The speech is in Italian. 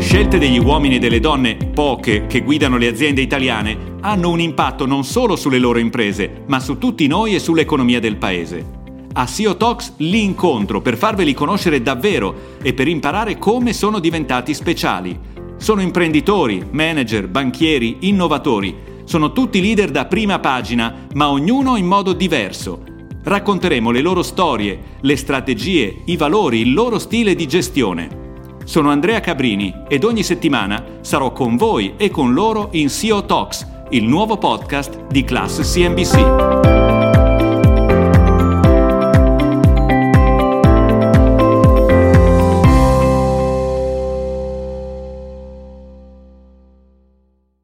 scelte degli uomini e delle donne, poche, che guidano le aziende italiane, hanno un impatto non solo sulle loro imprese, ma su tutti noi e sull'economia del paese. A CEO Talks l'incontro per farveli conoscere davvero e per imparare come sono diventati speciali. Sono imprenditori, manager, banchieri, innovatori. Sono tutti leader da prima pagina, ma ognuno in modo diverso. Racconteremo le loro storie, le strategie, i valori, il loro stile di gestione. Sono Andrea Cabrini ed ogni settimana sarò con voi e con loro in CEO Talks, il nuovo podcast di Class CNBC.